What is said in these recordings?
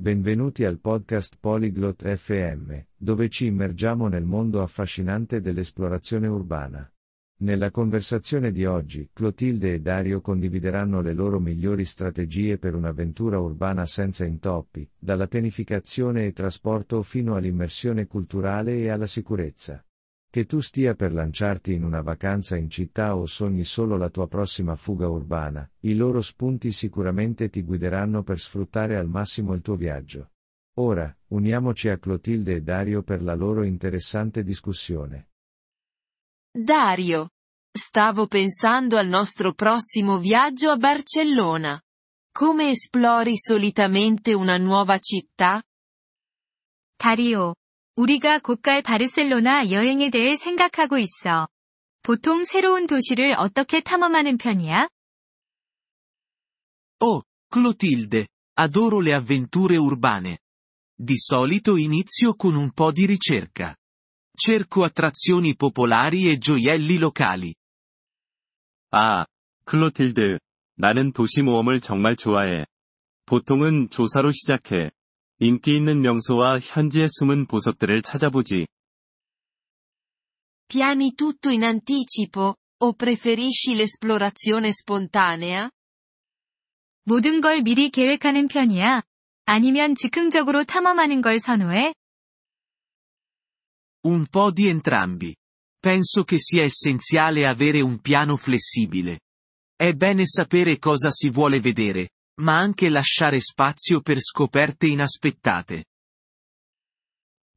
Benvenuti al podcast Polyglot FM, dove ci immergiamo nel mondo affascinante dell'esplorazione urbana. Nella conversazione di oggi, Clotilde e Dario condivideranno le loro migliori strategie per un'avventura urbana senza intoppi, dalla pianificazione e trasporto fino all'immersione culturale e alla sicurezza. Che tu stia per lanciarti in una vacanza in città o sogni solo la tua prossima fuga urbana, i loro spunti sicuramente ti guideranno per sfruttare al massimo il tuo viaggio. Ora, uniamoci a Clotilde e Dario per la loro interessante discussione. Dario. Stavo pensando al nostro prossimo viaggio a Barcellona. Come esplori solitamente una nuova città? 다리오. 우리가 곧 갈 바르셀로나 여행에 대해 생각하고 있어. 보통 새로운 도시를 어떻게 탐험하는 편이야? Oh, Clotilde, adoro le avventure urbane. Di solito inizio con un po' di ricerca. Cerco attrazioni popolari e gioielli locali. 아, 클로틸드. 나는 도시 모험을 정말 좋아해. 보통은 조사로 시작해. 인기 있는 명소와 현지의 숨은 보석들을 찾아보지. Piani tutto in anticipo, o preferisci l'esplorazione spontanea? 모든 걸 미리 계획하는 편이야? 아니면 즉흥적으로 탐험하는 걸 선호해? Un po' di entrambi. Penso che sia essenziale avere un piano flessibile. È bene sapere cosa si vuole vedere, ma anche lasciare spazio per scoperte inaspettate.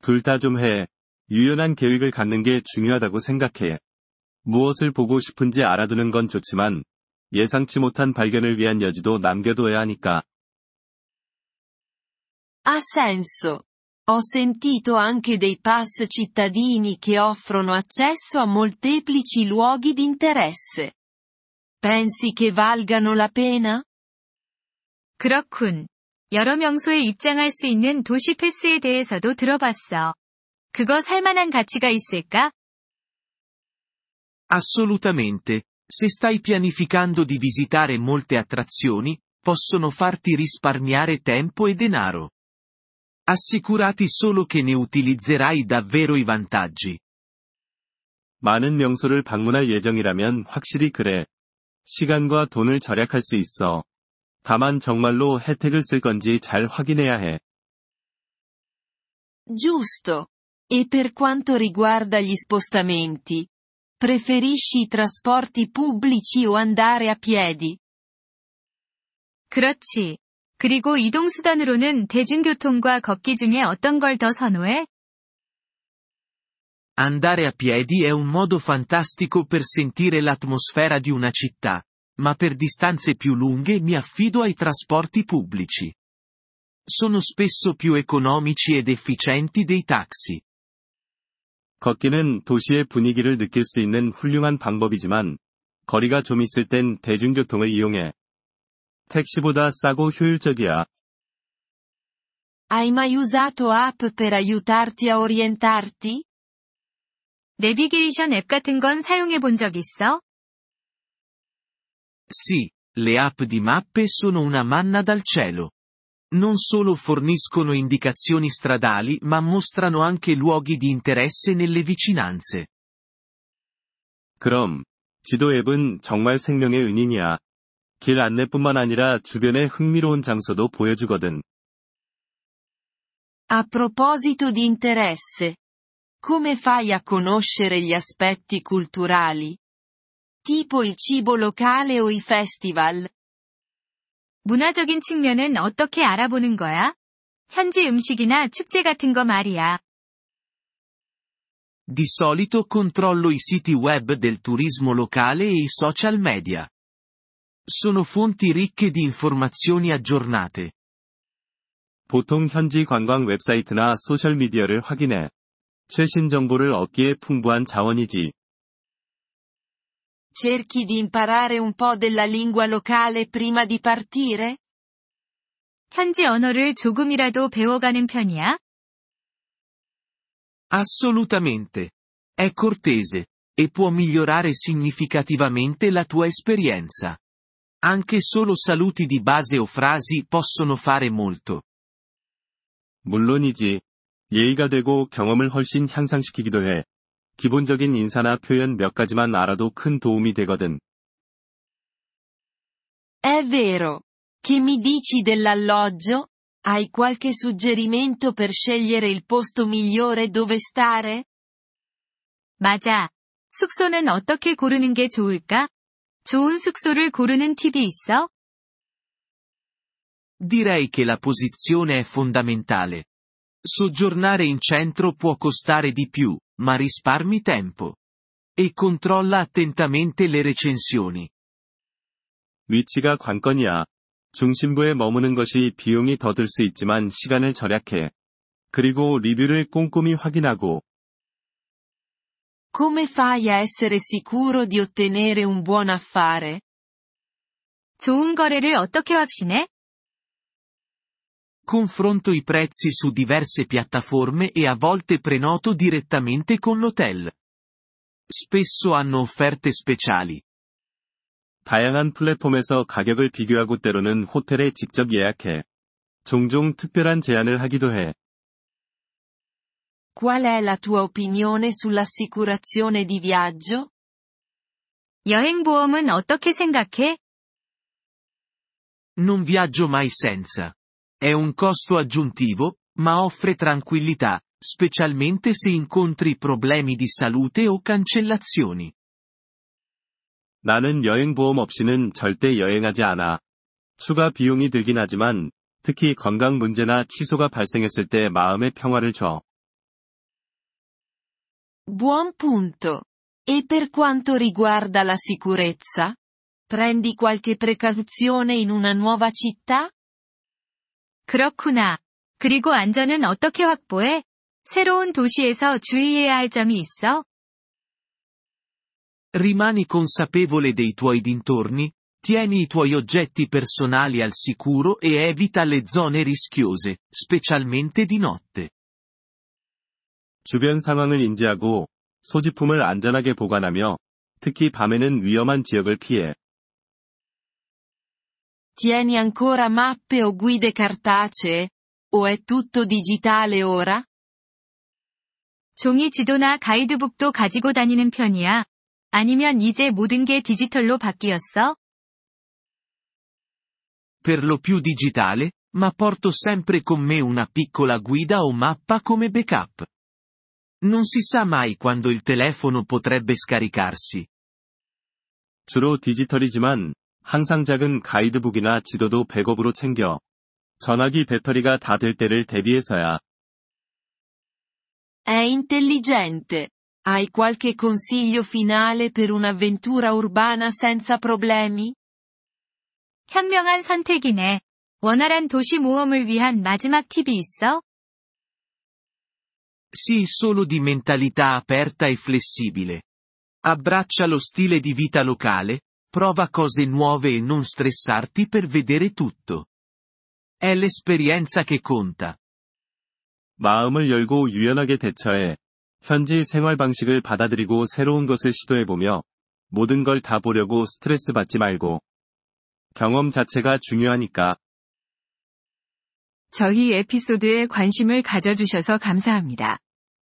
둘 다 좀 해. 유연한 계획을 갖는 게 중요하다고 생각해. 무엇을 보고 싶은지 알아두는 건 좋지만, 예상치 못한 발견을 위한 여지도 남겨둬야 하니까. Ha senso. Ho sentito anche dei pass cittadini che offrono accesso a molteplici luoghi di interesse. Pensi che valgano la pena? 그렇군. 여러 명소에 입장할 수 있는 도시 패스에 대해서도 들어봤어. 그거 살만한 가치가 있을까? Assolutamente. Se stai pianificando di visitare molte attrazioni, possono farti risparmiare tempo e denaro. Assicurati solo che ne utilizzerai davvero i vantaggi. 많은 명소를 방문할 예정이라면 확실히 그래. 시간과 돈을 절약할 수 있어. 다만 정말로 혜택을 쓸 건지 잘 확인해야 해. Giusto. E per quanto riguarda gli spostamenti? Preferisci i trasporti pubblici o andare a piedi? 그렇지. 그리고 이동수단으로는 대중교통과 걷기 중에 어떤 걸 더 선호해? Andare a piedi è un modo fantastico per sentire l'atmosfera di una città, ma per distanze più lunghe mi affido ai trasporti pubblici. Sono spesso più economici ed efficienti dei taxi. 걷기는 도시의 분위기를 느낄 수 있는 훌륭한 방법이지만, 거리가 좀 있을 땐 대중교통을 이용해. 택시보다 싸고 효율적이야. Hai mai usato app per aiutarti a orientarti? 내비게이션 앱 같은 건 사용해 본 적 있어? Sì, le app di mappe sono una manna dal cielo. Non solo forniscono indicazioni stradali ma mostrano anche luoghi di interesse nelle vicinanze. 그럼, 지도 앱은 정말 생명의 은인이야. 길 안내뿐만 아니라 주변의 흥미로운 장소도 보여주거든. A proposito di interesse. Come fai a conoscere gli aspetti culturali? Tipo il cibo locale o i festival? 문화적인 측면은 어떻게 알아보는 거야? 현지 음식이나 축제 같은 거 말이야. Di solito controllo i siti web del turismo locale e i social media. Sono fonti ricche di informazioni aggiornate. 보통 현지 관광 웹사이트나 소셜미디어를 확인해. 최신 정보를 얻기에 풍부한 자원이지. Cerchi di imparare un po' della lingua locale prima di partire? 현지 언어를 조금이라도 배워가는 편이야? Assolutamente. È cortese, e può migliorare significativamente la tua esperienza. Anche solo saluti di base o frasi possono fare molto. 물론이지. 예의가 되고 경험을 훨씬 향상시키기도 해. 기본적인 인사나 표현 몇 가지만 알아도 큰 도움이 되거든. È vero. Che mi dici dell'alloggio? Hai qualche suggerimento per scegliere il posto migliore dove stare? 맞아. 숙소는 어떻게 고르는 게 좋을까? 좋은 숙소를 고르는 팁이 있어? Direi che la posizione è fondamentale. Soggiornare in centro può costare di più, ma risparmi tempo. E controlla attentamente le recensioni. 위치가 관건이야. 중심부에 머무는 것이 비용이 더 들 수 있지만 시간을 절약해. 그리고 리뷰를 꼼꼼히 확인하고, Come fai a essere sicuro di ottenere un buon affare? 좋은 거래를 어떻게 확신해? Confronto i prezzi su diverse piattaforme e a volte prenoto direttamente con l'hotel. Spesso hanno offerte speciali. 다양한 플랫폼에서 가격을 비교하고 때로는 호텔에 직접 예약해. 종종 특별한 제안을 하기도 해. Qual è la tua opinione sull'assicurazione di viaggio? 여행보험은 어떻게 생각해? Non viaggio mai senza. È un costo aggiuntivo, ma offre tranquillità, specialmente se incontri problemi di salute o cancellazioni. 나는 여행보험 없이는 절대 여행하지 않아. 추가 비용이 들긴 하지만, 특히 건강 문제나 취소가 발생했을 때 마음의 평화를 줘. Buon punto. E per quanto riguarda la sicurezza? Prendi qualche precauzione in una nuova città? 그렇구나. 그리고 안전은 어떻게 확보해? 새로운 도시에서 주의해야 할 점이 있어? Rimani consapevole dei tuoi dintorni, tieni i tuoi oggetti personali al sicuro e evita le zone rischiose, specialmente di notte. 주변 상황을 인지하고, 소지품을 안전하게 보관하며, 특히 밤에는 위험한 지역을 피해. Tieni ancora mappe o guide cartacee? O è tutto digitale ora? 종이 지도나 가이드북도 가지고 다니는 편이야. 아니면 이제 모든 게 디지털로 바뀌었어? Per lo più digitale, ma porto sempre con me una piccola guida o mappa come backup. Non si sa mai quando il telefono potrebbe scaricarsi. 주로 디지털이지만, 항상 작은 가이드북이나 지도도 백업으로 챙겨. 전화기 배터리가 다 될 때를 대비해서야. È intelligente. Hai qualche consiglio finale per un'avventura urbana senza problemi? 현명한 선택이네. 원활한 도시 모험을 위한 마지막 팁이 있어? Sii solo di mentalità aperta e flessibile. Abbraccia lo stile di vita locale, prova cose nuove e non stressarti per vedere tutto. È l'esperienza che conta. 마음을 열고 유연하게 대처해. 현지 생활 방식을 받아들이고 새로운 것을 시도해보며, 모든 걸 다 보려고 스트레스 받지 말고. 경험 자체가 중요하니까. 저희 에피소드에 관심을 가져주셔서 감사합니다.